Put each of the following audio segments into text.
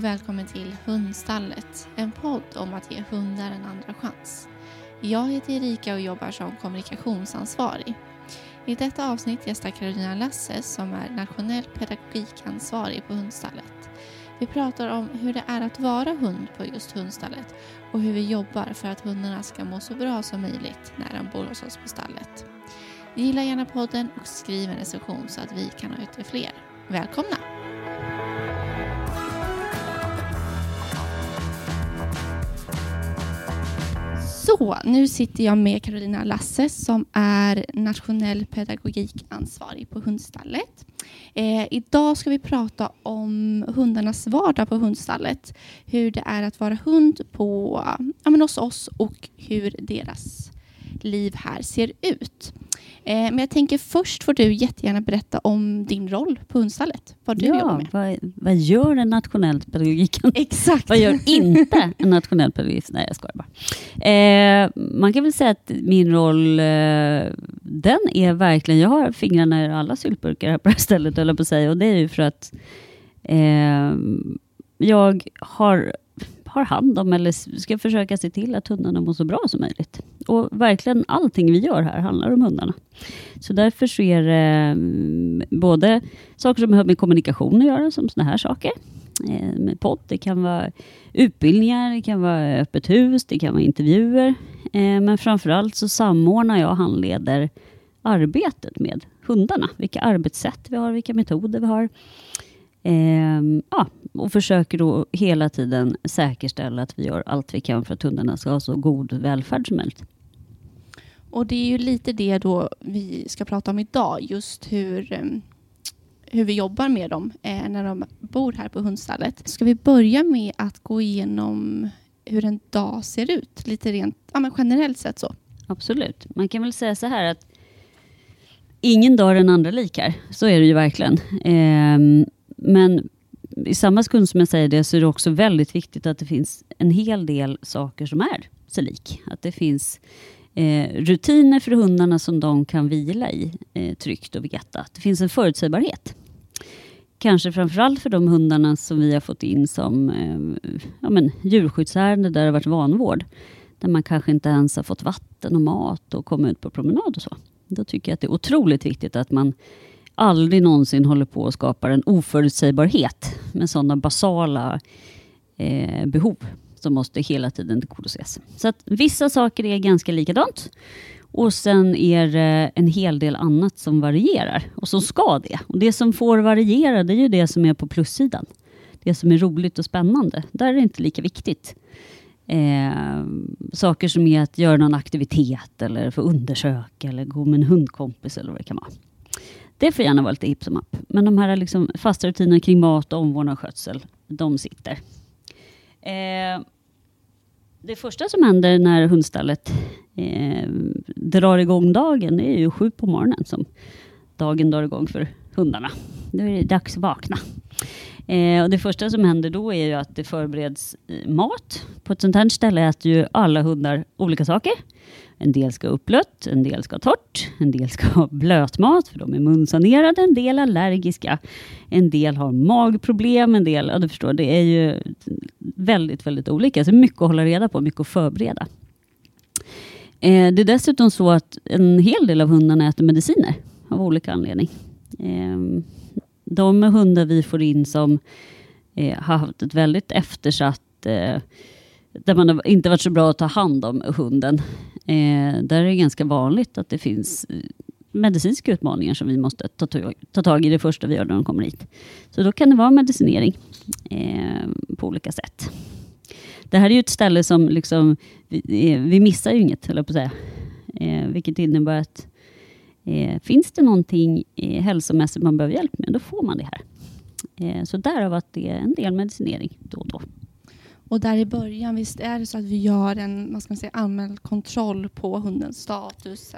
och välkommen till Hundstallet, en podd om att ge hundar en andra chans. Jag heter Erika och jobbar som kommunikationsansvarig. I detta avsnitt gästar Carolina Lasse som är nationell pedagogikansvarig på Hundstallet. Vi pratar om hur det är att vara hund på just Hundstallet och hur vi jobbar för att hundarna ska må så bra som möjligt när de bor hos oss på stallet. Gilla gärna podden och skriv en recension så att vi kan nå ut till fler. Välkomna! Så, nu sitter jag med Carolina Lasse som är nationell pedagogikansvarig på Hundstallet. Eh, idag ska vi prata om hundarnas vardag på Hundstallet. Hur det är att vara hund på, ja, men hos oss och hur deras liv här ser ut. Eh, men jag tänker först får du jättegärna berätta om din roll på Hundstallet. Vad du ja, jobbar med. Vad, vad gör en nationell pedagogik? Exakt. vad gör inte en nationell pedagogik? Nej, jag skojar bara. Eh, man kan väl säga att min roll, eh, den är verkligen, jag har fingrarna i alla syltburkar här på det här stället, höll jag på att säga. Och det är ju för att eh, jag har har hand om eller ska försöka se till att hundarna mår så bra som möjligt. Och verkligen allting vi gör här handlar om hundarna. Så därför så är det mm, både saker som har med kommunikation att göra, som sådana här saker. Eh, med podd, det kan vara utbildningar, det kan vara öppet hus, det kan vara intervjuer. Eh, men framförallt så samordnar jag och handleder arbetet med hundarna. Vilka arbetssätt vi har, vilka metoder vi har. Eh, ja, och försöker då hela tiden säkerställa att vi gör allt vi kan för att hundarna ska ha så god välfärd som möjligt. Och det är ju lite det då vi ska prata om idag, just hur, ehm, hur vi jobbar med dem eh, när de bor här på hundstallet. Ska vi börja med att gå igenom hur en dag ser ut? Lite rent ja, men generellt sett så. Absolut. Man kan väl säga så här att ingen dag är den andra lik här. Så är det ju verkligen. Eh, men i samma sekund som jag säger det så är det också väldigt viktigt att det finns en hel del saker som är sig lik. Att det finns eh, rutiner för hundarna som de kan vila i eh, tryggt och veta. Att det finns en förutsägbarhet. Kanske framförallt för de hundarna som vi har fått in som eh, ja, men, djurskyddsärende där det har varit vanvård. Där man kanske inte ens har fått vatten och mat och kommit ut på promenad och så. Då tycker jag att det är otroligt viktigt att man aldrig någonsin håller på och skapar en oförutsägbarhet med sådana basala eh, behov som måste hela tiden tillgodoses. Så att vissa saker är ganska likadant och sen är det en hel del annat som varierar och som ska det. Och Det som får variera, det är ju det som är på plussidan. Det som är roligt och spännande. Där är det inte lika viktigt. Eh, saker som är att göra någon aktivitet eller få undersöka eller gå med en hundkompis eller vad det kan vara. Det får gärna vara lite hipp som happ. Men de här liksom fasta rutinerna kring mat, omvårdnad och skötsel, de sitter. Eh, det första som händer när hundstallet eh, drar igång dagen, det är ju sju på morgonen som dagen drar igång för hundarna. Då är det dags att vakna. Eh, och det första som händer då är ju att det förbereds eh, mat. På ett sånt här ställe äter ju alla hundar olika saker. En del ska ha uppblött, en del ska ha torrt, en del ska ha blötmat för de är munsanerade, en del allergiska, en del har magproblem, en del, ja du förstår, det är ju väldigt, väldigt olika. Så mycket att hålla reda på, mycket att förbereda. Eh, det är dessutom så att en hel del av hundarna äter mediciner av olika anledning. Eh, de hundar vi får in som eh, har haft ett väldigt eftersatt eh, där man inte varit så bra att ta hand om hunden. Eh, där är det ganska vanligt att det finns eh, medicinska utmaningar som vi måste ta, ta tag i det första vi gör när de kommer hit. Så då kan det vara medicinering eh, på olika sätt. Det här är ju ett ställe som liksom, vi, eh, vi missar ju inget, höll på att säga. Eh, vilket innebär att eh, finns det någonting eh, hälsomässigt man behöver hjälp med, då får man det här. Eh, så därav att det är en del medicinering då och då. Och där i början, visst är det så att vi gör en vad ska man säga, allmän kontroll på hundens status?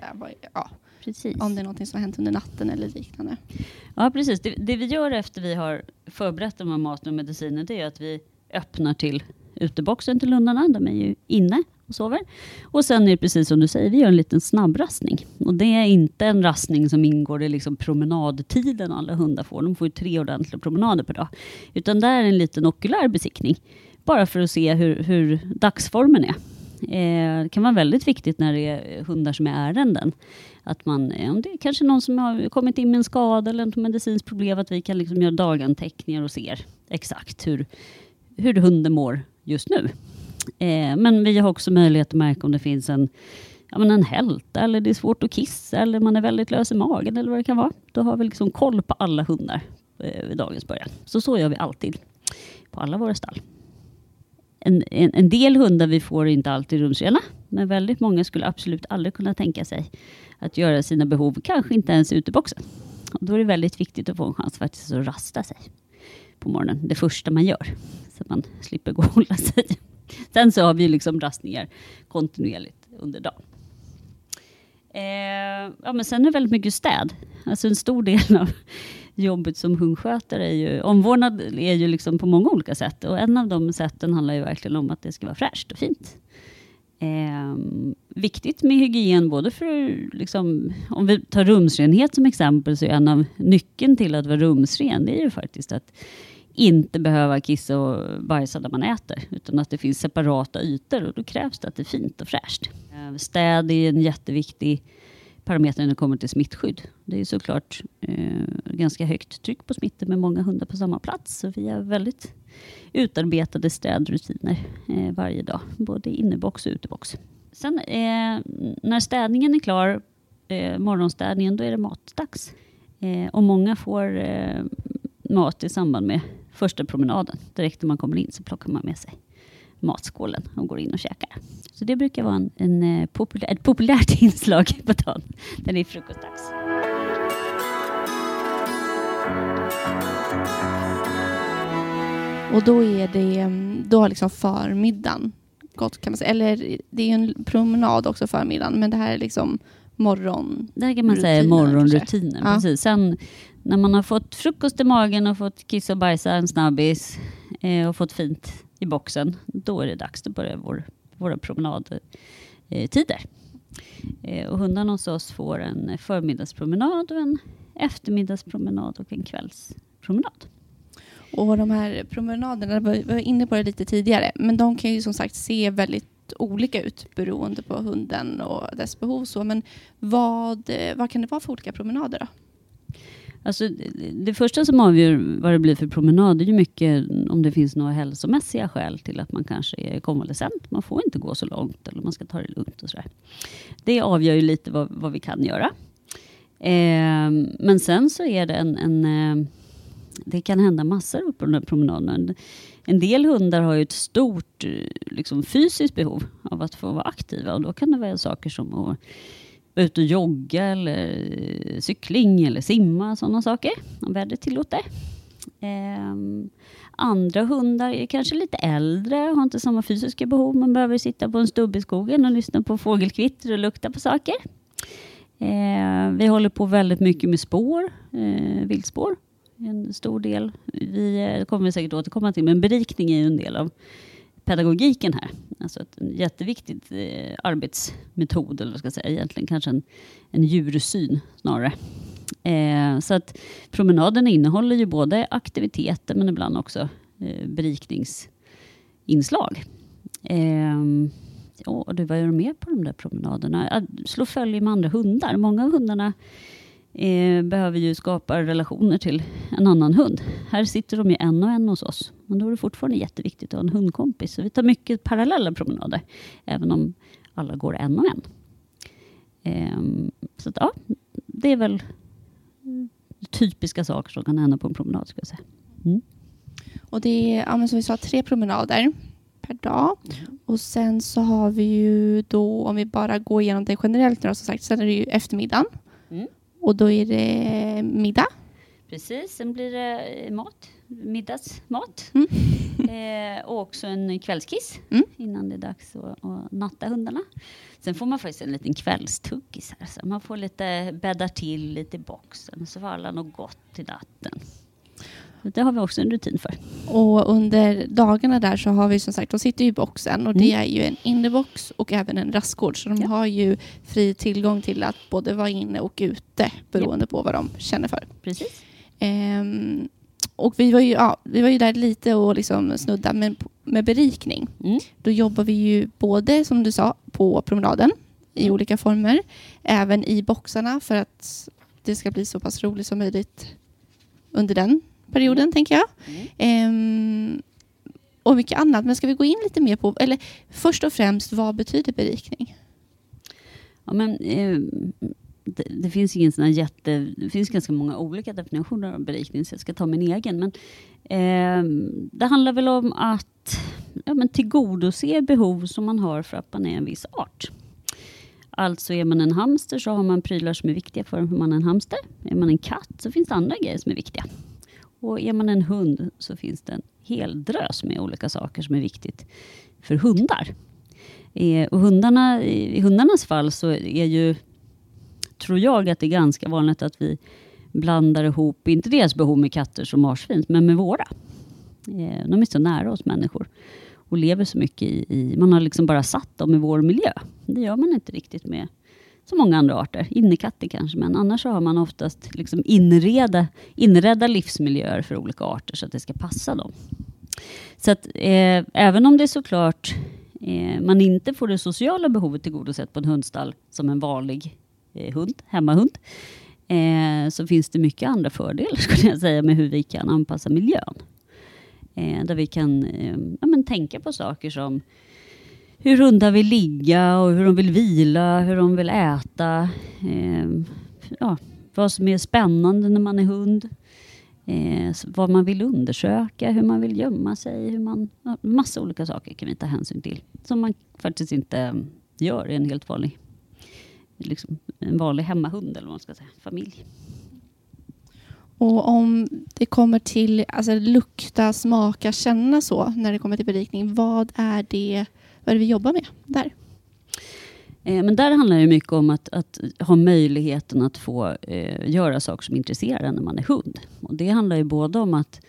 Ja, precis. Om det är något som har hänt under natten eller liknande. Ja, precis. Det, det vi gör efter vi har förberett de här maten och mediciner, det är att vi öppnar till uteboxen till hundarna. De är ju inne och sover. Och sen är det precis som du säger, vi gör en liten snabbrastning. Och det är inte en rastning som ingår i liksom promenadtiden alla hundar får. De får ju tre ordentliga promenader per dag. Utan det är en liten okulär besiktning. Bara för att se hur, hur dagsformen är. Eh, det kan vara väldigt viktigt när det är hundar som är ärenden. Att man, om det är kanske någon som har kommit in med en skada eller ett medicinskt problem, att vi kan liksom göra daganteckningar och ser exakt hur, hur hunden mår just nu. Eh, men vi har också möjlighet att märka om det finns en, ja, men en hälta eller det är svårt att kissa eller man är väldigt lös i magen eller vad det kan vara. Då har vi liksom koll på alla hundar eh, vid dagens början. Så så gör vi alltid på alla våra stall. En, en, en del hundar vi får inte alltid rumsrena, men väldigt många skulle absolut aldrig kunna tänka sig att göra sina behov, kanske inte ens i uteboxen. Och då är det väldigt viktigt att få en chans faktiskt att rasta sig på morgonen, det första man gör, så att man slipper gå och hålla sig. Sen så har vi liksom rastningar kontinuerligt under dagen. Eh, ja, men sen är det väldigt mycket städ. Alltså en stor del av jobbet som hundskötare är ju, omvårdnad är ju liksom på många olika sätt. Och en av de sätten handlar ju verkligen om att det ska vara fräscht och fint. Eh, viktigt med hygien, både för, liksom, om vi tar rumsrenhet som exempel, så är en av nyckeln till att vara rumsren, det är ju faktiskt att inte behöva kissa och bajsa där man äter, utan att det finns separata ytor och då krävs det att det är fint och fräscht. Eh, städ är en jätteviktig parameter när det kommer till smittskydd. Det är såklart eh, ganska högt tryck på smittor med många hundar på samma plats, så vi har väldigt utarbetade städrutiner eh, varje dag, både innebox och utebox. Sen eh, när städningen är klar, eh, morgonstädningen, då är det matdags. Eh, och många får eh, mat i samband med första promenaden. Direkt när man kommer in så plockar man med sig matskålen och går in och käkar. Så det brukar vara en, en eh, populär, ett populärt inslag på dagen när det är frukostdags. Och då är det, mm, då har liksom förmiddagen gått kan man säga. Eller det är ju en promenad också förmiddagen, men det här är liksom morgon. Det här kan man säga morgonrutinen. Ja. Precis. Sen när man har fått frukost i magen och fått kissa och bajsa en snabbis eh, och fått fint i boxen, då är det dags att börja vår, våra promenadtider. Eh, och hundarna hos oss får en förmiddagspromenad och en eftermiddagspromenad och en kvällspromenad. Och de här promenaderna, vi var inne på det lite tidigare, men de kan ju som sagt se väldigt olika ut beroende på hunden och dess behov. Så, men vad, eh, vad kan det vara för olika promenader då? Alltså, det första som avgör vad det blir för promenad är ju mycket om det finns några hälsomässiga skäl till att man kanske är konvalescent. Man får inte gå så långt eller man ska ta det lugnt och sådär. Det avgör ju lite vad, vad vi kan göra. Eh, men sen så är det en, en eh, det kan hända massor på den här promenaden. En del hundar har ju ett stort eh, liksom, fysiskt behov av att få vara aktiva och då kan det vara saker som att vara ute och jogga eller eh, cykling eller simma, sådana saker, om vädret tillåter. Eh, andra hundar är kanske lite äldre, har inte samma fysiska behov. Man behöver sitta på en stubbe i skogen och lyssna på fågelkvitter och lukta på saker. Eh, vi håller på väldigt mycket med spår, eh, viltspår en stor del. Vi eh, kommer vi säkert återkomma till, men berikning är ju en del av pedagogiken här. Alltså en jätteviktig eh, arbetsmetod, eller vad ska jag säga, egentligen kanske en, en djursyn snarare. Eh, så att promenaden innehåller ju både aktiviteter men ibland också eh, berikningsinslag. Eh, ja, du, vad gör du mer på de där promenaderna? Slå följe med andra hundar. Många av hundarna eh, behöver ju skapa relationer till en annan hund. Här sitter de ju en och en hos oss. Men då är det fortfarande jätteviktigt att ha en hundkompis. Så vi tar mycket parallella promenader, även om alla går en och en. Eh, så att, ja, det är väl typiska saker som kan hända på en promenad. Ska jag säga. Mm. Och det är, ja, som vi sa, tre promenader per dag. Mm. Och sen så har vi ju då, om vi bara går igenom det generellt nu som sagt, sen är det ju eftermiddagen. Och då är det middag. Precis, sen blir det eh, mat, middagsmat. Mm. eh, och också en kvällskiss mm. innan det är dags att, att natta hundarna. Sen får man faktiskt en liten kvällstuggis här. Så man får lite bädda till lite i boxen och så får alla något gott till natten. Det har vi också en rutin för. Och under dagarna där så har vi som sagt, de sitter ju i boxen och det Mm. är ju en innebox och även en rastgård. Så de Ja. har ju fri tillgång till att både vara inne och ute beroende på vad de känner för. Precis. Ehm, och vi var, ju, ja, vi var ju där lite och liksom snudda med, med berikning. Mm. Då jobbar vi ju både, som du sa, på promenaden i Mm. olika former. Även i boxarna för att det ska bli så pass roligt som möjligt under den perioden, tänker jag. Mm. Ehm, och mycket annat. Men ska vi gå in lite mer på, eller först och främst, vad betyder berikning? Ja, men, eh, det, det finns ingen sån jätte... Det finns ganska många olika definitioner av berikning, så jag ska ta min egen. Men, eh, det handlar väl om att ja, men tillgodose behov som man har för att man är en viss art. Alltså är man en hamster så har man prylar som är viktiga för hur man är en hamster. Är man en katt så finns det andra grejer som är viktiga. Och är man en hund så finns det en hel drös med olika saker som är viktigt för hundar. Eh, och hundarna, I hundarnas fall så är ju, tror jag att det är ganska vanligt att vi blandar ihop, inte deras behov med katters och marsvins, men med våra. Eh, de är så nära oss människor och lever så mycket i, i, man har liksom bara satt dem i vår miljö. Det gör man inte riktigt med som många andra arter. Innekatter kanske, men annars så har man oftast liksom inreda, inredda livsmiljöer för olika arter så att det ska passa dem. Så att eh, även om det är såklart eh, man inte får det sociala behovet tillgodosett på en hundstall som en vanlig eh, hund, hemmahund, eh, så finns det mycket andra fördelar skulle jag säga med hur vi kan anpassa miljön. Eh, där vi kan eh, ja, men tänka på saker som hur hundar vill ligga och hur de vill vila, hur de vill äta. Eh, ja, vad som är spännande när man är hund. Eh, vad man vill undersöka, hur man vill gömma sig. Hur man, massa olika saker kan vi ta hänsyn till. Som man faktiskt inte ehm, gör i en helt vanlig, liksom, en vanlig hemmahund eller vad man ska säga, familj. Och om det kommer till alltså, lukta, smaka, känna så när det kommer till berikning, vad är det, vad är det vi jobbar med där? Eh, men där handlar det mycket om att, att ha möjligheten att få eh, göra saker som intresserar en när man är hund. Och det handlar ju både om att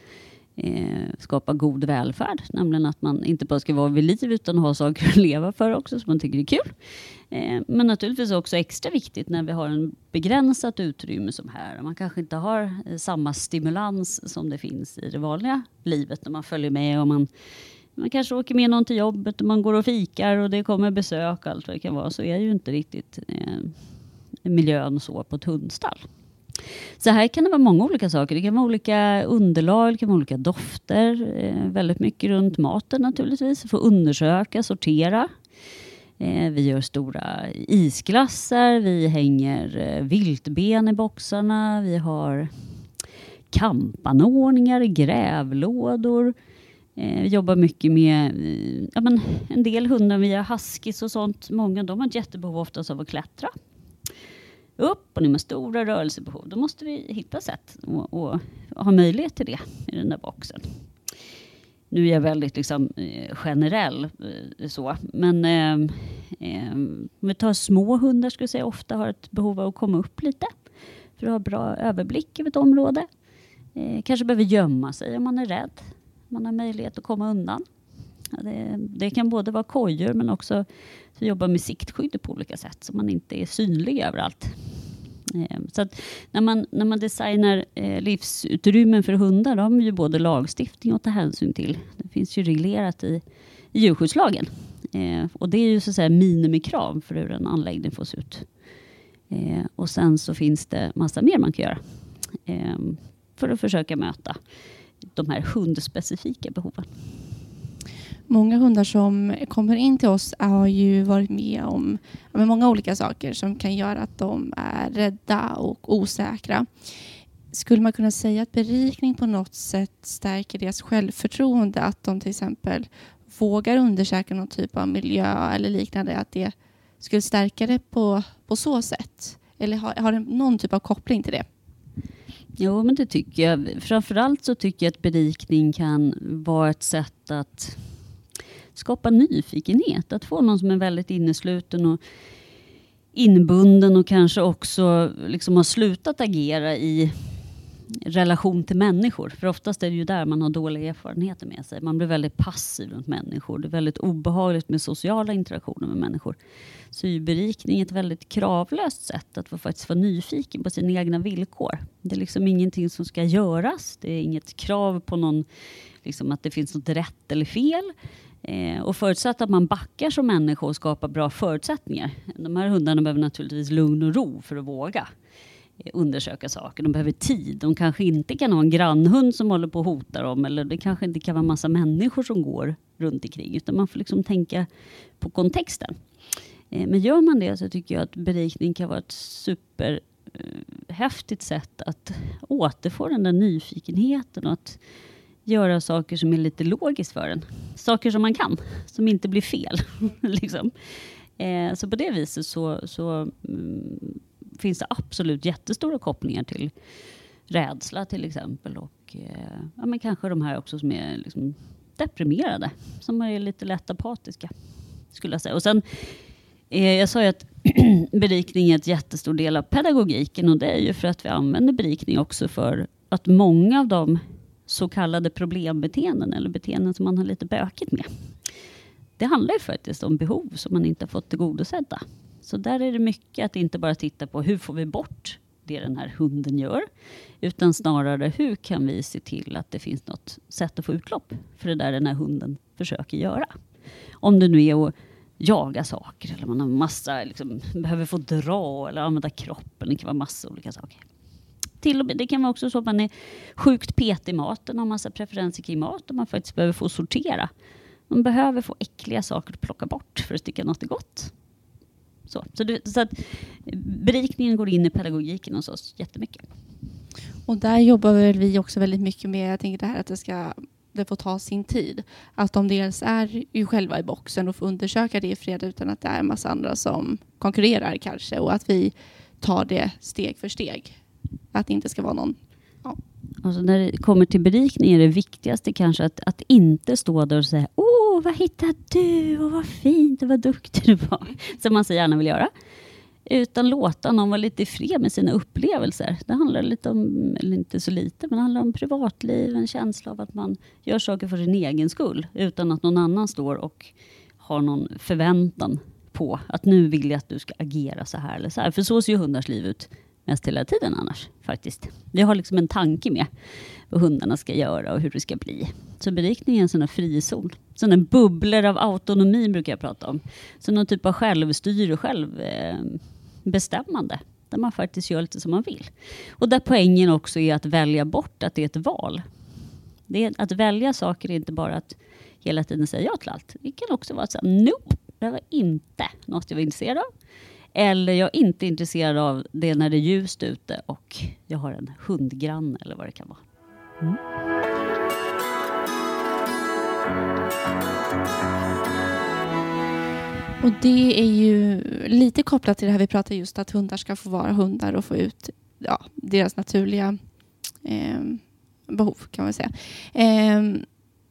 eh, skapa god välfärd, nämligen att man inte bara ska vara vid liv utan ha saker att leva för också som man tycker är kul. Eh, men naturligtvis också extra viktigt när vi har en begränsat utrymme som här. Man kanske inte har eh, samma stimulans som det finns i det vanliga livet när man följer med och man man kanske åker med någon till jobbet och man går och fikar och det kommer besök och allt vad det kan vara. Så är ju inte riktigt eh, miljön så på ett hundstall. Så här kan det vara många olika saker. Det kan vara olika underlag, det kan vara olika dofter. Eh, väldigt mycket runt maten naturligtvis. Få undersöka, sortera. Eh, vi gör stora isglassar, vi hänger eh, viltben i boxarna, vi har kampanordningar, grävlådor. Eh, vi jobbar mycket med eh, ja, men en del hundar via huskies och sånt. Många de har ett jättebehov oftast av att klättra. Upp och ner med stora rörelsebehov. Då måste vi hitta sätt och, och ha möjlighet till det i den där boxen. Nu är jag väldigt liksom, eh, generell eh, så, men eh, eh, om vi tar små hundar skulle jag säga ofta har ett behov av att komma upp lite för att ha bra överblick över ett område. Eh, kanske behöver gömma sig om man är rädd. Man har möjlighet att komma undan. Det, det kan både vara kojor men också jobba med siktskydd på olika sätt så man inte är synlig överallt. Eh, så att när, man, när man designar eh, livsutrymmen för hundar, då har man ju både lagstiftning att ta hänsyn till. Det finns ju reglerat i, i djurskyddslagen. Eh, och det är ju så att säga minimikrav för hur en anläggning får se ut. Och sen så finns det massa mer man kan göra för att försöka möta de här hundspecifika behoven. Många hundar som kommer in till oss har ju varit med om med många olika saker som kan göra att de är rädda och osäkra. Skulle man kunna säga att berikning på något sätt stärker deras självförtroende? Att de till exempel vågar undersöka någon typ av miljö eller liknande? Att det skulle stärka det på, på så sätt? Eller har, har det någon typ av koppling till det? Jo, men det tycker jag. Framförallt så tycker jag att berikning kan vara ett sätt att skapa nyfikenhet. Att få någon som är väldigt innesluten och inbunden och kanske också liksom har slutat agera i, relation till människor. För oftast är det ju där man har dåliga erfarenheter med sig. Man blir väldigt passiv runt människor. Det är väldigt obehagligt med sociala interaktioner med människor. Så är berikning ett väldigt kravlöst sätt att få faktiskt vara nyfiken på sina egna villkor. Det är liksom ingenting som ska göras. Det är inget krav på någon, liksom att det finns något rätt eller fel. Eh, och förutsatt att man backar som människa och skapar bra förutsättningar. De här hundarna behöver naturligtvis lugn och ro för att våga undersöka saker. De behöver tid. De kanske inte kan ha en grannhund som håller på och hotar dem eller det kanske inte kan vara massa människor som går runt omkring utan man får liksom tänka på kontexten. Eh, men gör man det så tycker jag att berikning kan vara ett superhäftigt sätt att återfå den där nyfikenheten och att göra saker som är lite logiskt för en. Saker som man kan, som inte blir fel. liksom. Eh, så på det viset så, så mm, finns det absolut jättestora kopplingar till rädsla till exempel. Och eh, ja, men kanske de här också som är liksom deprimerade, som är lite lätt apatiska. Skulle jag säga. Och sen, eh, jag sa ju att berikning är ett jättestor del av pedagogiken och det är ju för att vi använder berikning också för att många av de så kallade problembeteenden eller beteenden som man har lite bökigt med. Det handlar ju faktiskt om behov som man inte har fått tillgodosedda. Så där är det mycket att inte bara titta på hur får vi bort det den här hunden gör, utan snarare hur kan vi se till att det finns något sätt att få utlopp för det där den här hunden försöker göra. Om det nu är att jaga saker eller man har massa, liksom, behöver få dra eller använda kroppen. Det kan vara massa olika saker. Till och med, det kan vara också så att man är sjukt petig i maten och har massa preferenser kring mat och man faktiskt behöver få sortera. Man behöver få äckliga saker att plocka bort för att tycka något är gott. Så, så, det, så att berikningen går in i pedagogiken hos oss jättemycket. Och där jobbar vi också väldigt mycket med, jag tänker det här att det ska det får ta sin tid. Att de dels är ju själva i boxen och får undersöka det i fred utan att det är en massa andra som konkurrerar kanske och att vi tar det steg för steg. Att det inte ska vara någon ja. Alltså när det kommer till berikning är det viktigaste kanske att, att inte stå där och säga Åh, vad hittade du? Och vad fint och vad duktig du var. Som man så gärna vill göra. Utan låta någon vara lite fred med sina upplevelser. Det handlar lite om, eller inte så lite, men det handlar om privatliv, en känsla av att man gör saker för sin egen skull. Utan att någon annan står och har någon förväntan på att nu vill jag att du ska agera så här eller så här. För så ser ju hundars liv ut mest hela tiden annars. faktiskt. Vi har liksom en tanke med vad hundarna ska göra och hur det ska bli. Så berikning är en sån här frizon. Sådana bubblor av autonomi brukar jag prata om. Så någon typ av självstyre och självbestämmande. Eh, där man faktiskt gör lite som man vill. Och där poängen också är att välja bort att det är ett val. Det är, att välja saker är inte bara att hela tiden säga ja till allt. Det kan också vara så här, nope, det var inte något jag var intresserad av. Eller jag är inte intresserad av det när det är ljust ute och jag har en hundgranne eller vad det kan vara. Mm. Och det är ju lite kopplat till det här vi pratar just att hundar ska få vara hundar och få ut ja, deras naturliga eh, behov kan man säga. Eh,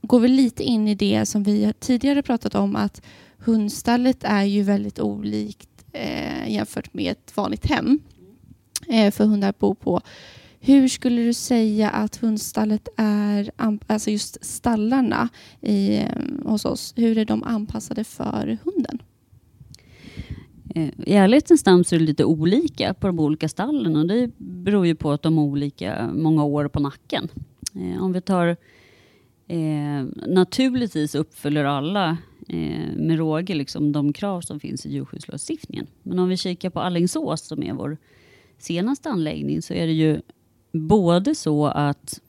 går vi lite in i det som vi tidigare pratat om att hundstallet är ju väldigt olikt eh, jämfört med ett vanligt hem eh, för hundar att bo på. Hur skulle du säga att hundstallet är, alltså just stallarna i, eh, hos oss, hur är de anpassade för hunden? Eh, I ärlighetens namn så är det lite olika på de olika stallen och det beror ju på att de har olika många år på nacken. Eh, om vi tar eh, naturligtvis uppfyller alla eh, med råge liksom de krav som finns i djurskyddslagstiftningen. Men om vi kikar på Allingsås som är vår senaste anläggning så är det ju både så att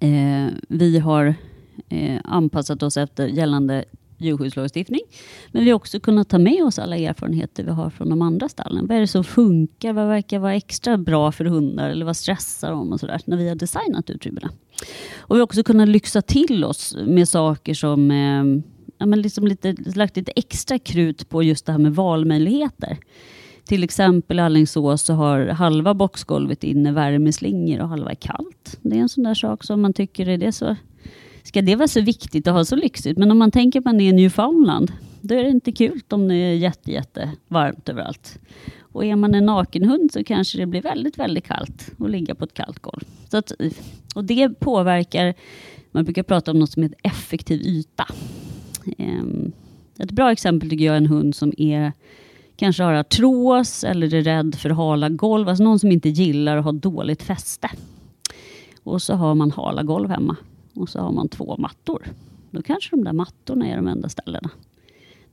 eh, vi har eh, anpassat oss efter gällande djurskyddslagstiftning. Men vi har också kunnat ta med oss alla erfarenheter vi har från de andra stallen. Vad är det som funkar? Vad verkar vara extra bra för hundar? Eller vad stressar de? och sådär, När vi har designat utrymmena. Och vi har också kunnat lyxa till oss med saker som eh, ja, men liksom lite, lagt lite extra krut på just det här med valmöjligheter. Till exempel i Alingsås så har halva boxgolvet inne värmeslingor och halva är kallt. Det är en sån där sak som man tycker är det så Ska det vara så viktigt att ha så lyxigt? Men om man tänker på att man är i Newfoundland, då är det inte kul om det är jätte, jätte varmt överallt. Och är man en nakenhund så kanske det blir väldigt, väldigt kallt att ligga på ett kallt golv. Så att, och det påverkar, man brukar prata om något som heter effektiv yta. Ehm, ett bra exempel tycker jag är en hund som är kanske har artros eller är rädd för hala golv. Alltså någon som inte gillar att ha dåligt fäste. Och så har man hala golv hemma. Och så har man två mattor. Då kanske de där mattorna är de enda ställena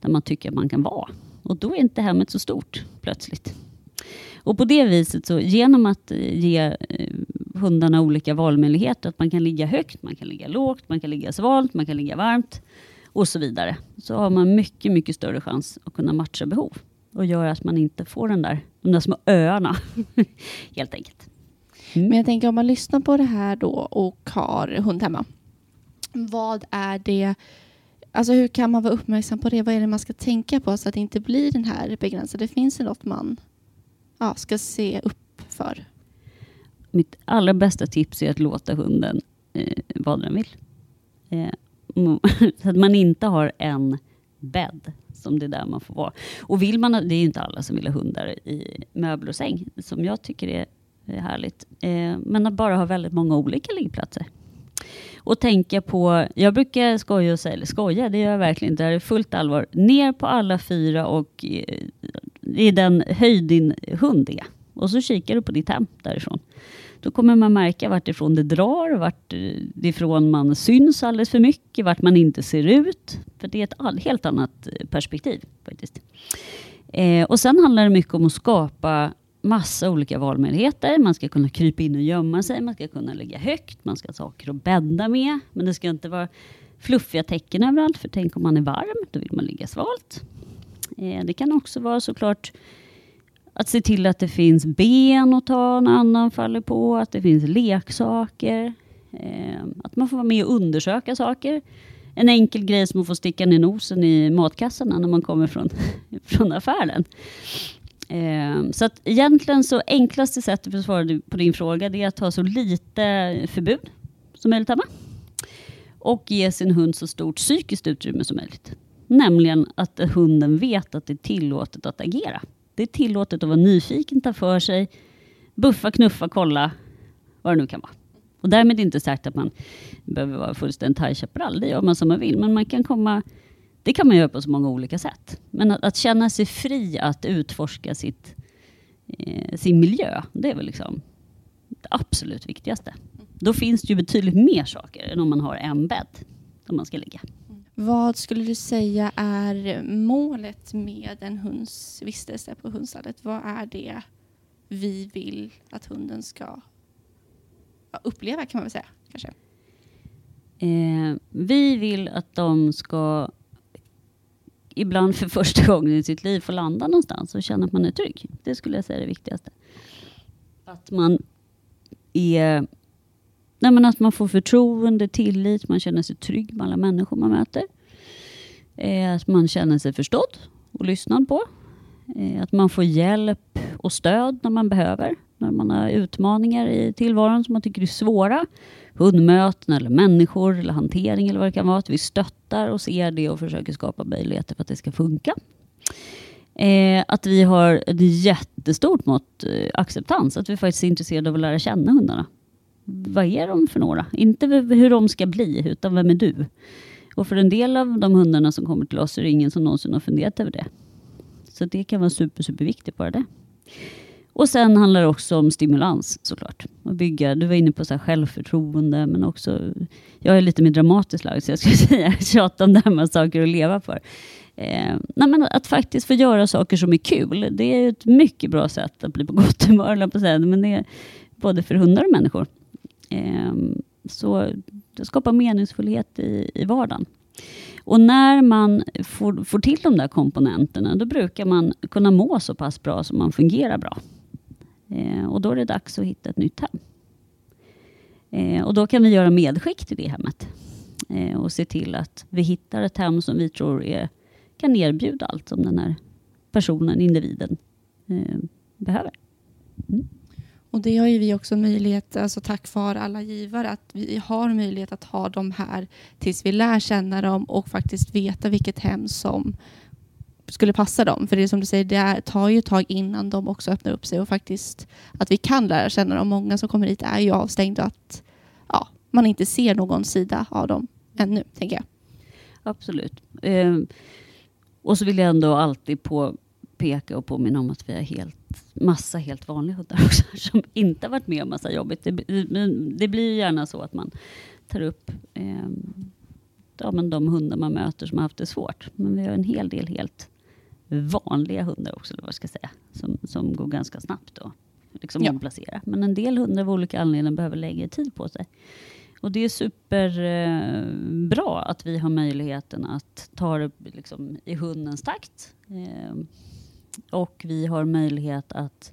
där man tycker att man kan vara. Och då är inte hemmet så stort plötsligt. Och på det viset, så genom att eh, ge eh, hundarna olika valmöjligheter, att man kan ligga högt, man kan ligga lågt, man kan ligga svalt, man kan ligga varmt och så vidare, så har man mycket, mycket större chans att kunna matcha behov och gör att man inte får den där, de där små öarna, helt enkelt. Mm. Men jag tänker om man lyssnar på det här då och har hund hemma. Vad är det, alltså hur kan man vara uppmärksam på det? Vad är det man ska tänka på så att det inte blir den här begränsade? Finns det något man ja, ska se upp för? Mitt allra bästa tips är att låta hunden eh, vad den vill. Eh, så att man inte har en bädd som det är där man får vara. Och vill man, det är ju inte alla som vill ha hundar i möbler och säng, som jag tycker är, är härligt. Eh, men att bara ha väldigt många olika liggplatser. Och tänka på, jag brukar skoja och säga, eller skoja, det gör jag verkligen inte, det är fullt allvar. Ner på alla fyra och eh, i den höjd din hund är. Och så kikar du på ditt hem därifrån. Då kommer man märka vartifrån det drar, vartifrån eh, man syns alldeles för mycket, vart man inte ser ut. För det är ett helt annat eh, perspektiv faktiskt. Eh, och sen handlar det mycket om att skapa massa olika valmöjligheter. Man ska kunna krypa in och gömma sig, man ska kunna ligga högt, man ska ha saker att bädda med. Men det ska inte vara fluffiga täcken överallt, för tänk om man är varm, då vill man ligga svalt. Eh, det kan också vara såklart att se till att det finns ben att ta när annan faller på, att det finns leksaker. Eh, att man får vara med och undersöka saker. En enkel grej som att få sticka ner nosen i matkassarna när man kommer från, från affären. Ehm, så att egentligen så enklaste sättet för att svara på din fråga det är att ha så lite förbud som möjligt hemma. Och ge sin hund så stort psykiskt utrymme som möjligt. Nämligen att hunden vet att det är tillåtet att agera. Det är tillåtet att vara nyfiken, ta för sig, buffa, knuffa, kolla, vad det nu kan vara. Och därmed inte sagt att man behöver vara fullständigt High Chaparral, det gör man som man vill, men man kan komma det kan man göra på så många olika sätt. Men att, att känna sig fri att utforska sitt, eh, sin miljö, det är väl liksom det absolut viktigaste. Då finns det ju betydligt mer saker än om man har en bädd som man ska ligga. Vad skulle du säga är målet med en hunds vistelse på hundstallet? Vad är det vi vill att hunden ska uppleva kan man väl säga kanske? Eh, vi vill att de ska ibland för första gången i sitt liv få landa någonstans och känna att man är trygg. Det skulle jag säga är det viktigaste. Att man är Nej, men att man får förtroende, tillit, man känner sig trygg med alla människor man möter. Eh, att man känner sig förstådd och lyssnad på. Eh, att man får hjälp och stöd när man behöver. När man har utmaningar i tillvaron som man tycker är svåra. Hundmöten eller människor eller hantering eller vad det kan vara. Att vi stöttar och ser det och försöker skapa möjligheter för att det ska funka. Eh, att vi har ett jättestort mått eh, acceptans. Att vi faktiskt är intresserade av att lära känna hundarna vad är de för några? Inte hur de ska bli, utan vem är du? Och för en del av de hundarna som kommer till oss är det ingen som någonsin har funderat över det. Så det kan vara super, superviktigt bara det. Och sen handlar det också om stimulans såklart. Att bygga, du var inne på så här självförtroende, men också, jag är lite mer dramatisk lagd, så jag skulle säga tjatande med saker att leva för. Eh, nej, men att faktiskt få göra saker som är kul, det är ett mycket bra sätt att bli på gott humör, på säga. men det är både för hundar och människor. Eh, så det skapar meningsfullhet i, i vardagen. Och när man får, får till de där komponenterna, då brukar man kunna må så pass bra som man fungerar bra. Eh, och då är det dags att hitta ett nytt hem. Eh, och då kan vi göra medskick till det hemmet. Eh, och se till att vi hittar ett hem som vi tror är, kan erbjuda allt som den här personen, individen, eh, behöver. Mm. Och det har ju vi också möjlighet, alltså tack vare alla givare, att vi har möjlighet att ha dem här tills vi lär känna dem och faktiskt veta vilket hem som skulle passa dem. För det är som du säger, det tar ju ett tag innan de också öppnar upp sig och faktiskt att vi kan lära känna dem. Många som kommer hit är ju avstängda och att ja, man inte ser någon sida av dem ännu, tänker jag. Absolut. Eh, och så vill jag ändå alltid påpeka och påminna om att vi har helt, massa helt vanliga hundar också, som inte har varit med om massa jobbigt. Det, det blir gärna så att man tar upp eh, ja, men de hundar man möter som har haft det svårt. Men vi har en hel del helt vanliga hundar också, eller vad ska jag säga, som, som går ganska snabbt att liksom ja. omplacera. Men en del hundar av olika anledningar behöver längre tid på sig. Och det är superbra eh, att vi har möjligheten att ta det liksom, i hundens takt. Eh, och vi har möjlighet att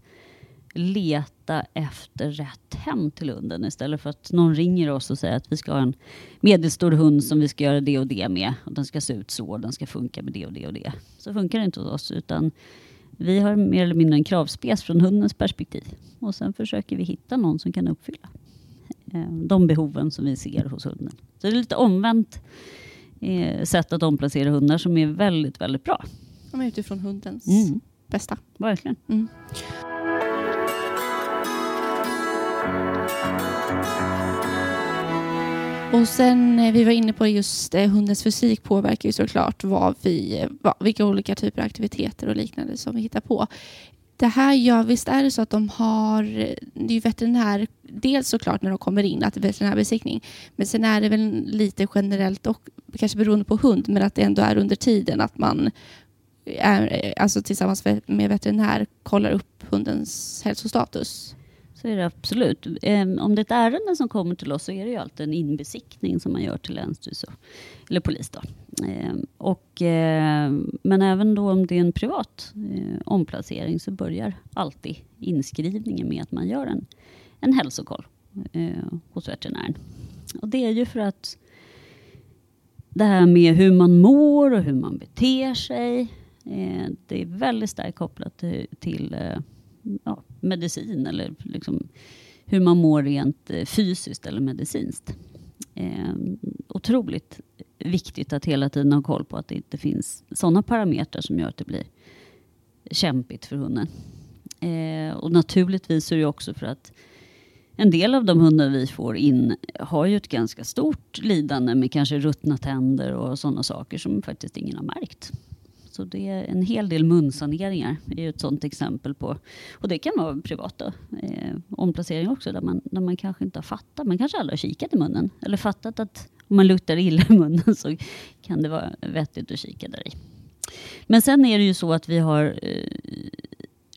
leta efter rätt hem till hunden istället för att någon ringer oss och säger att vi ska ha en medelstor hund som vi ska göra det och det med. Och den ska se ut så och den ska funka med det och det och det. Så funkar det inte hos oss utan vi har mer eller mindre en kravspec från hundens perspektiv. Och sen försöker vi hitta någon som kan uppfylla eh, de behoven som vi ser hos hunden. Så det är lite omvänt eh, sätt att omplacera hundar som är väldigt, väldigt bra. Ja, utifrån hundens mm. bästa. Verkligen. Mm. Och sen, eh, vi var inne på just eh, hundens fysik påverkar ju såklart vad vi, eh, vad, vilka olika typer av aktiviteter och liknande som vi hittar på. Det här ja visst är det så att de har, det är ju veterinär, dels såklart när de kommer in, att det är veterinärbesiktning, men sen är det väl lite generellt och kanske beroende på hund, men att det ändå är under tiden att man är, eh, alltså tillsammans med veterinär kollar upp hundens hälsostatus. Så är det absolut. Ehm, om det är ett ärende som kommer till oss så är det ju alltid en inbesiktning som man gör till länsstyrelse eller polis. Då. Ehm, och, ehm, men även då om det är en privat eh, omplacering så börjar alltid inskrivningen med att man gör en, en hälsokoll eh, hos veterinären. Och det är ju för att det här med hur man mår och hur man beter sig, eh, det är väldigt starkt kopplat till, till ja, medicin eller liksom hur man mår rent eh, fysiskt eller medicinskt. Eh, otroligt viktigt att hela tiden ha koll på att det inte finns sådana parametrar som gör att det blir kämpigt för hunden. Eh, och naturligtvis är det också för att en del av de hundar vi får in har ju ett ganska stort lidande med kanske ruttna tänder och sådana saker som faktiskt ingen har märkt. Så det är en hel del munsaneringar är ett sådant exempel på. Och det kan vara privata eh, omplaceringar också där man, där man kanske inte har fattat. Man kanske aldrig har kikat i munnen. Eller fattat att om man luktar illa i munnen så kan det vara vettigt att kika där i. Men sen är det ju så att vi har eh,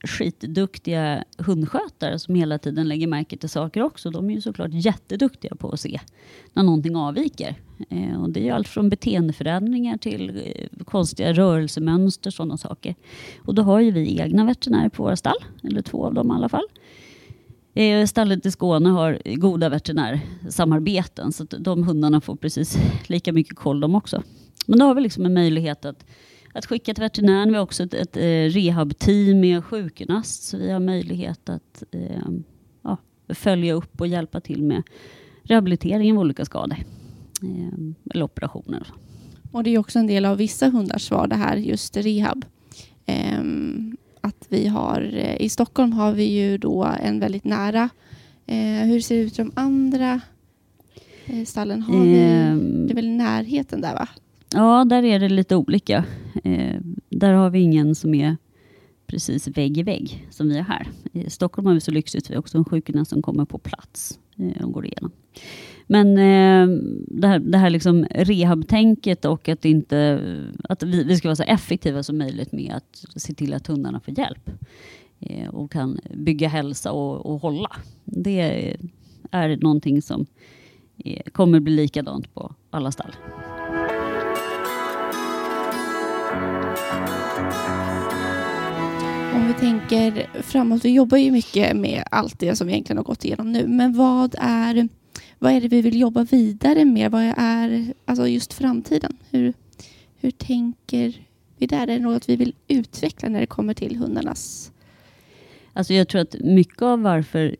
skitduktiga hundskötare som hela tiden lägger märke till saker också. De är ju såklart jätteduktiga på att se när någonting avviker. Eh, och det är allt från beteendeförändringar till eh, konstiga rörelsemönster, sådana saker. Och då har ju vi egna veterinärer på våra stall, eller två av dem i alla fall. Eh, stallet i Skåne har goda veterinärsamarbeten så att de hundarna får precis lika mycket koll de också. Men då har vi liksom en möjlighet att att skicka till veterinären. Vi har också ett, ett eh, rehabteam med sjukgymnast så vi har möjlighet att eh, ja, följa upp och hjälpa till med rehabilitering av olika skador eh, eller operationer. Och det är också en del av vissa hundars svar det här just rehab. Eh, att vi har, eh, I Stockholm har vi ju då en väldigt nära. Eh, hur ser det ut i de andra stallen? Har vi, ehm. det är väl närheten där va? Ja, där är det lite olika. Eh, där har vi ingen som är precis vägg i vägg som vi är här. I Stockholm har vi så lyxigt, vi har också en sjukgymnast som kommer på plats eh, och går igenom. Men eh, det här, det här liksom rehabtänket och att, inte, att vi, vi ska vara så effektiva som möjligt med att se till att hundarna får hjälp eh, och kan bygga hälsa och, och hålla. Det är någonting som eh, kommer bli likadant på alla stall. Om vi tänker framåt, vi jobbar ju mycket med allt det som vi egentligen har gått igenom nu, men vad är, vad är det vi vill jobba vidare med? Vad är alltså just framtiden? Hur, hur tänker vi där? Är det något vi vill utveckla när det kommer till hundarnas Alltså jag tror att mycket av varför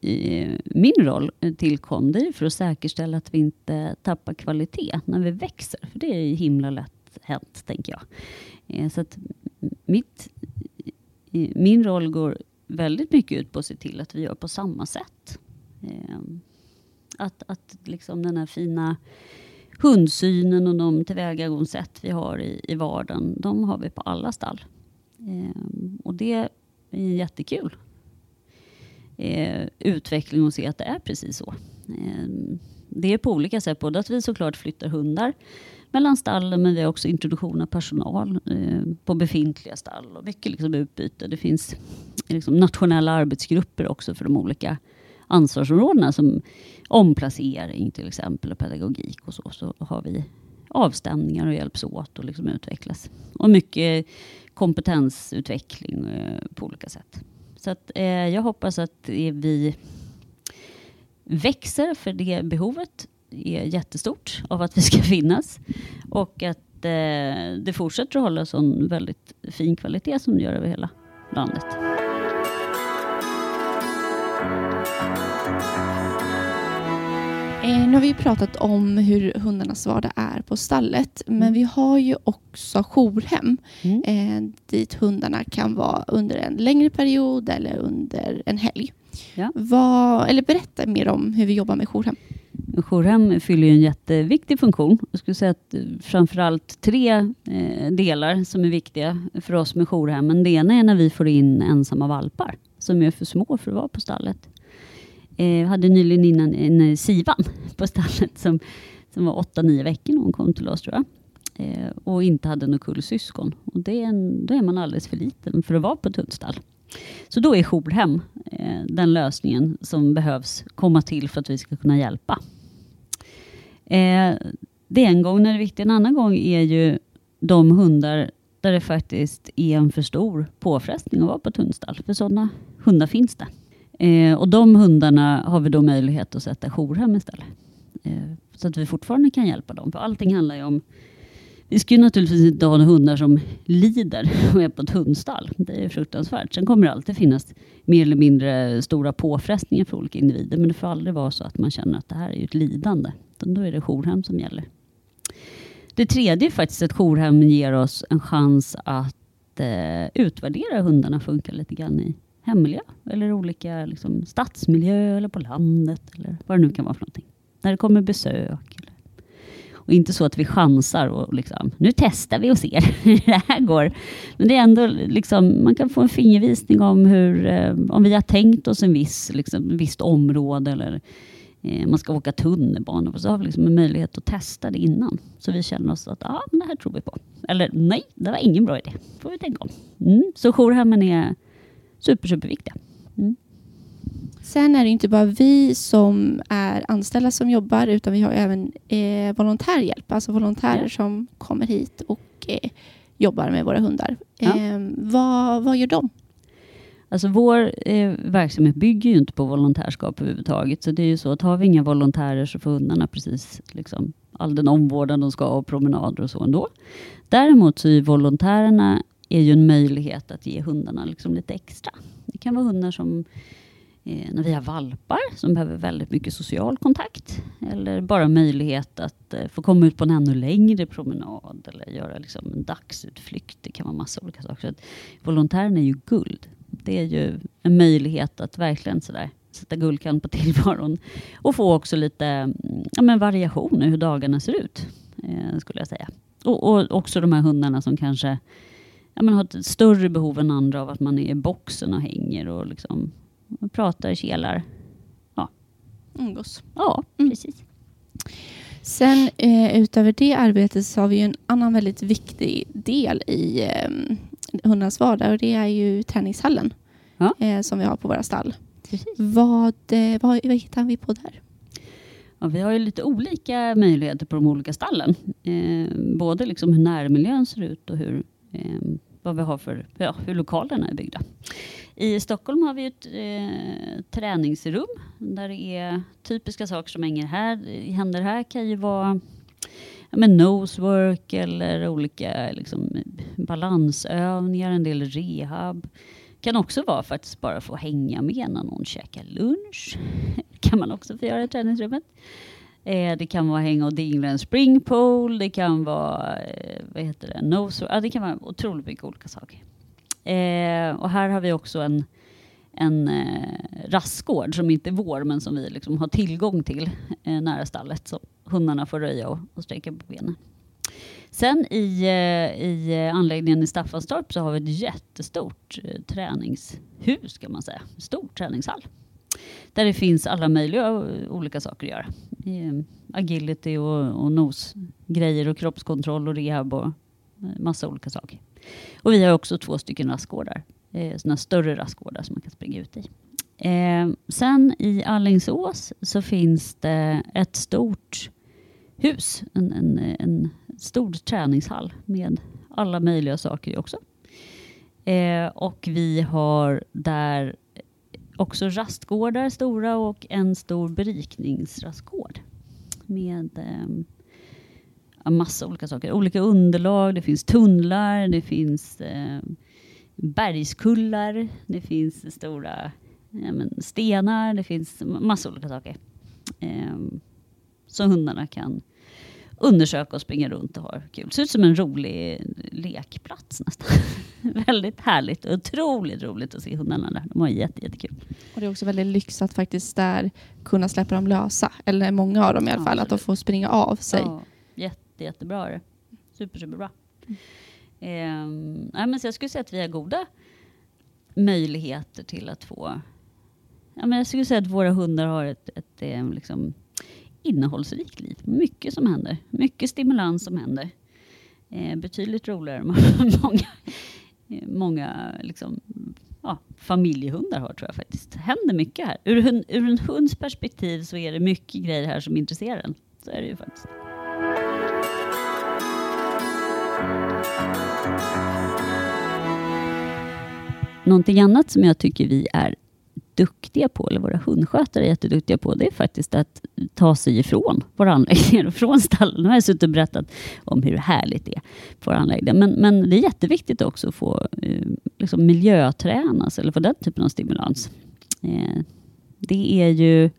min roll tillkom, det är för att säkerställa att vi inte tappar kvalitet när vi växer. För det är himla lätt hänt, tänker jag. Eh, så att mitt, min roll går väldigt mycket ut på att se till att vi gör på samma sätt. Eh, att, att liksom den här fina hundsynen och de tillvägagångssätt vi har i, i vardagen, de har vi på alla stall. Eh, och det är jättekul eh, utveckling och se att det är precis så. Eh, det är på olika sätt, både att vi såklart flyttar hundar mellan stallen, men vi har också introduktion av personal eh, på befintliga stall och mycket liksom utbyte. Det finns liksom nationella arbetsgrupper också för de olika ansvarsområdena som omplacering till exempel och pedagogik och så. Så har vi avstämningar och hjälps åt och liksom utvecklas. Och mycket kompetensutveckling eh, på olika sätt. Så att, eh, jag hoppas att vi växer för det behovet är jättestort av att vi ska finnas. Och att eh, det fortsätter att hålla sån väldigt fin kvalitet som det gör över hela landet. Eh, nu har vi pratat om hur hundarnas vardag är på stallet, men mm. vi har ju också jourhem mm. eh, dit hundarna kan vara under en längre period eller under en helg. Ja. Vad, eller berätta mer om hur vi jobbar med jourhem. Jourhem fyller ju en jätteviktig funktion. Jag skulle säga att eh, framförallt tre eh, delar som är viktiga för oss med jourhemmen. Det ena är när vi får in ensamma valpar som är för små för att vara på stallet. Eh, jag hade nyligen innan en Sivan på stallet som, som var 8-9 veckor när hon kom till oss tror jag. Och inte hade något kullsyskon. Och det är en, då är man alldeles för liten för att vara på ett hundstall. Så då är jourhem eh, den lösningen som behövs komma till för att vi ska kunna hjälpa. Eh, det är en gång när det är viktigt. En annan gång är ju de hundar där det faktiskt är en för stor påfrestning att vara på ett hundstall. För sådana hundar finns det. Eh, och de hundarna har vi då möjlighet att sätta jourhem istället. Eh, så att vi fortfarande kan hjälpa dem. För allting handlar ju om vi ska ju naturligtvis inte ha hundar som lider och är på ett hundstall. Det är fruktansvärt. Sen kommer det alltid finnas mer eller mindre stora påfrestningar för olika individer. Men det får aldrig vara så att man känner att det här är ett lidande. Utan då är det jourhem som gäller. Det tredje är faktiskt att jourhem ger oss en chans att eh, utvärdera hur hundarna funkar lite grann i hemmiljö eller olika liksom, stadsmiljö eller på landet eller vad det nu kan vara för någonting. När det kommer besök. Eller. Och inte så att vi chansar och liksom, nu testar vi och ser hur det här går. Men det är ändå liksom, man kan få en fingervisning om hur, eh, om vi har tänkt oss en viss, liksom, visst område eller eh, man ska åka tunnelbana. Så har vi liksom en möjlighet att testa det innan. Så vi känner oss att ah, det här tror vi på. Eller nej, det var ingen bra idé. får vi tänka om. Mm. Så jourhemmen är super, superviktiga. Mm. Sen är det inte bara vi som är anställda som jobbar utan vi har även eh, volontärhjälp, alltså volontärer ja. som kommer hit och eh, jobbar med våra hundar. Ja. Eh, vad, vad gör de? Alltså vår eh, verksamhet bygger ju inte på volontärskap överhuvudtaget. Så det är ju så att har vi inga volontärer så får hundarna precis liksom, all den omvårdnad de ska ha och promenader och så ändå. Däremot så är volontärerna är ju en möjlighet att ge hundarna liksom lite extra. Det kan vara hundar som Eh, när vi har valpar som behöver väldigt mycket social kontakt. Eller bara möjlighet att eh, få komma ut på en ännu längre promenad eller göra liksom en dagsutflykt. Det kan vara massa olika saker. Så volontären är ju guld. Det är ju en möjlighet att verkligen sådär sätta guldkant på tillvaron. Och få också lite mm, ja, men variation i hur dagarna ser ut. Eh, skulle jag säga. Och, och också de här hundarna som kanske ja, men har ett större behov än andra av att man är i boxen och hänger och liksom pratar, kelar. Ja. Umgås. Ja, mm. precis. Sen eh, utöver det arbetet så har vi en annan väldigt viktig del i eh, hundarnas vardag och det är ju träningshallen ja. eh, som vi har på våra stall. Vad, eh, vad, vad hittar vi på där? Ja, vi har ju lite olika möjligheter på de olika stallen. Eh, både liksom hur närmiljön ser ut och hur eh, vad vi har för, ja, hur lokalerna är byggda. I Stockholm har vi ett eh, träningsrum där det är typiska saker som hänger här, händer här kan ju vara men nosework eller olika liksom, balansövningar, en del rehab. Kan också vara faktiskt bara få hänga med när någon käkar lunch. kan man också få göra i träningsrummet. Eh, det kan vara hänga och dingla en springpool. det kan vara, eh, vad heter det, nose, ah, det kan vara otroligt mycket olika saker. Eh, och här har vi också en, en eh, rastgård som inte är vår men som vi liksom har tillgång till eh, nära stallet. Så hundarna får röja och, och sträcka på benen. Sen i, eh, i anläggningen i Staffanstorp så har vi ett jättestort eh, träningshus kan man säga. Stor träningshall. Där det finns alla möjliga eh, olika saker att göra. Eh, agility och, och nosgrejer och kroppskontroll och rehab och eh, massa olika saker. Och vi har också två stycken rastgårdar. Eh, Sådana större rastgårdar som man kan springa ut i. Eh, sen i Allingsås så finns det ett stort hus, en, en, en stor träningshall med alla möjliga saker också. Eh, och vi har där också rastgårdar stora och en stor berikningsrastgård med eh, massa olika saker. Olika underlag, det finns tunnlar, det finns eh, bergskullar, det finns stora ja, men, stenar, det finns massa olika saker. Eh, som hundarna kan undersöka och springa runt och ha kul. Ser ut som en rolig lekplats nästan. väldigt härligt och otroligt roligt att se hundarna där. De har jätte, jättekul. Och det är också väldigt lyx att faktiskt där kunna släppa dem lösa. Eller många av dem i alla fall. Att de får springa av sig. Ja, jätte, jättebra det. Super, superbra. Mm. Eh, men så jag skulle säga att vi har goda möjligheter till att få... Ja, men jag skulle säga att våra hundar har ett, ett, ett liksom, innehållsrikt liv. Mycket som händer. Mycket stimulans som händer. Eh, betydligt roligare än många, många liksom, ja, familjehundar har tror jag faktiskt. Det händer mycket här. Ur, ur en hunds perspektiv så är det mycket grejer här som intresserar en. Så är det ju faktiskt. Någonting annat som jag tycker vi är duktiga på, eller våra hundskötare är jätteduktiga på, det är faktiskt att ta sig ifrån våra anläggningar och från stallen. Nu har jag suttit och berättat om hur härligt det är på våra anläggningar. Men, men det är jätteviktigt också att få eh, liksom miljötränas eller få den typen av stimulans. Eh, det är ju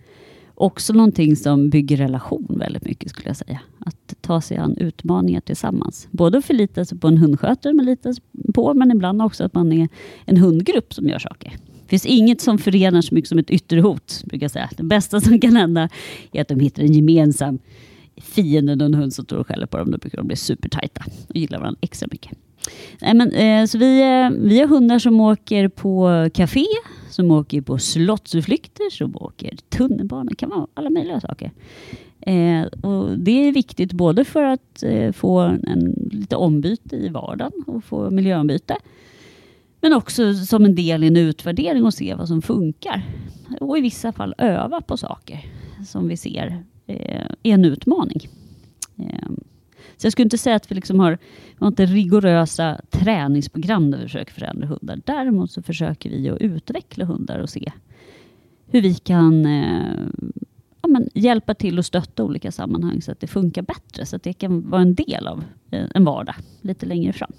också någonting som bygger relation väldigt mycket skulle jag säga. Att ta sig an utmaningar tillsammans. Både att förlita sig på en hundskötare man litar på, men ibland också att man är en hundgrupp som gör saker. Det finns inget som förenar så mycket som ett yttre hot, brukar jag säga. Det bästa som kan hända är att de hittar en gemensam fiende, en hund som står och skäller på dem. Då brukar de bli supertajta och gillar varandra extra mycket. Nej, men, eh, så vi, eh, vi har hundar som åker på café, som åker på slottsutflykter, som åker tunnelbana. Det kan vara alla möjliga saker. Eh, och det är viktigt både för att eh, få en, lite ombyte i vardagen och få miljöombyte. Men också som en del i en utvärdering och se vad som funkar. Och i vissa fall öva på saker som vi ser eh, är en utmaning. Eh, så jag skulle inte säga att vi liksom har, vi har inte rigorösa träningsprogram där vi försöker förändra hundar. Däremot så försöker vi att utveckla hundar och se hur vi kan eh, ja, men hjälpa till och stötta olika sammanhang så att det funkar bättre. Så att det kan vara en del av eh, en vardag lite längre fram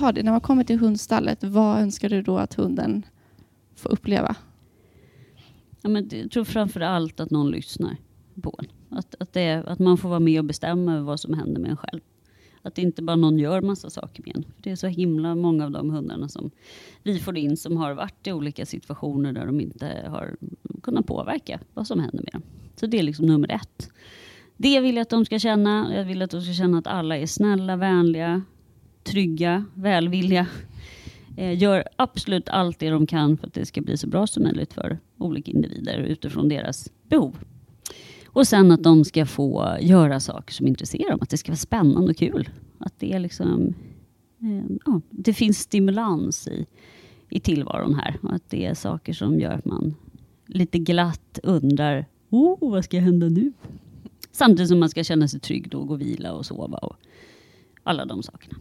ta det, när man kommer till hundstallet, vad önskar du då att hunden får uppleva? Ja, men jag tror framför allt att någon lyssnar på en. Att, att, det, att man får vara med och bestämma över vad som händer med en själv. Att inte bara någon gör massa saker med en. För det är så himla många av de hundarna som vi får in som har varit i olika situationer där de inte har kunnat påverka vad som händer med dem. Så det är liksom nummer ett. Det vill jag att de ska känna. Jag vill att de ska känna att alla är snälla, vänliga, trygga, välvilliga. Eh, gör absolut allt det de kan för att det ska bli så bra som möjligt för olika individer utifrån deras behov. Och sen att de ska få göra saker som intresserar dem, att det ska vara spännande och kul. Att det, är liksom, eh, ja, det finns stimulans i, i tillvaron här och att det är saker som gör att man lite glatt undrar, oh, vad ska hända nu? Samtidigt som man ska känna sig trygg då och gå och vila och sova och alla de sakerna.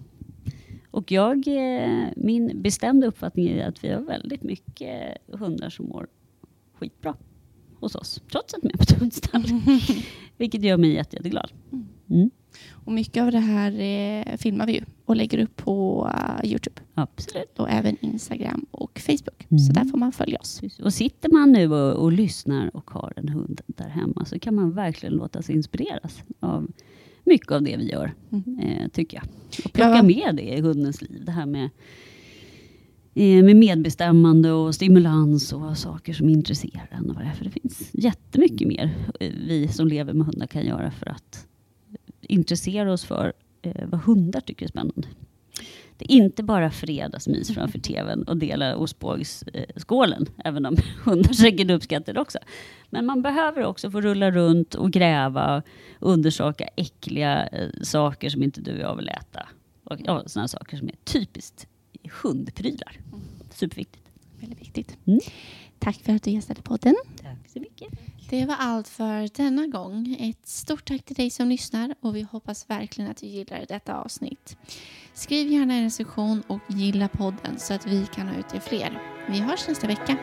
Och jag, eh, min bestämda uppfattning är att vi har väldigt mycket hundar som mår skitbra hos oss, trots att de är på ett hundstall. Vilket gör mig jätte, jätteglad. Mm. Och mycket av det här eh, filmar vi ju och lägger upp på uh, Youtube Absolut. och även Instagram och Facebook. Mm. Så där får man följa oss. Och sitter man nu och, och lyssnar och har en hund där hemma så kan man verkligen låta sig inspireras av mycket av det vi gör, Mm. eh, tycker jag. Och plocka Ja. med det i hundens liv. Det här med, Eh, med medbestämmande och stimulans och saker som intresserar en. Och vad det, är. För det finns jättemycket mer eh, vi som lever med hundar kan göra för att intressera oss för eh, vad hundar tycker är spännande. Det är inte bara fredagsmys framför tvn och dela ostbågsskålen, även om hundar säkert uppskattar det också. Men man behöver också få rulla runt och gräva, undersöka äckliga saker som inte du och jag vill äta. Och ja, sådana saker som är typiskt hundprylar. Superviktigt. Väldigt viktigt. Mm. Tack för att du gästade podden. Tack så mycket. Det var allt för denna gång. Ett stort tack till dig som lyssnar och vi hoppas verkligen att du gillar detta avsnitt. Skriv gärna en recension och gilla podden så att vi kan nå ut till fler. Vi hörs nästa vecka.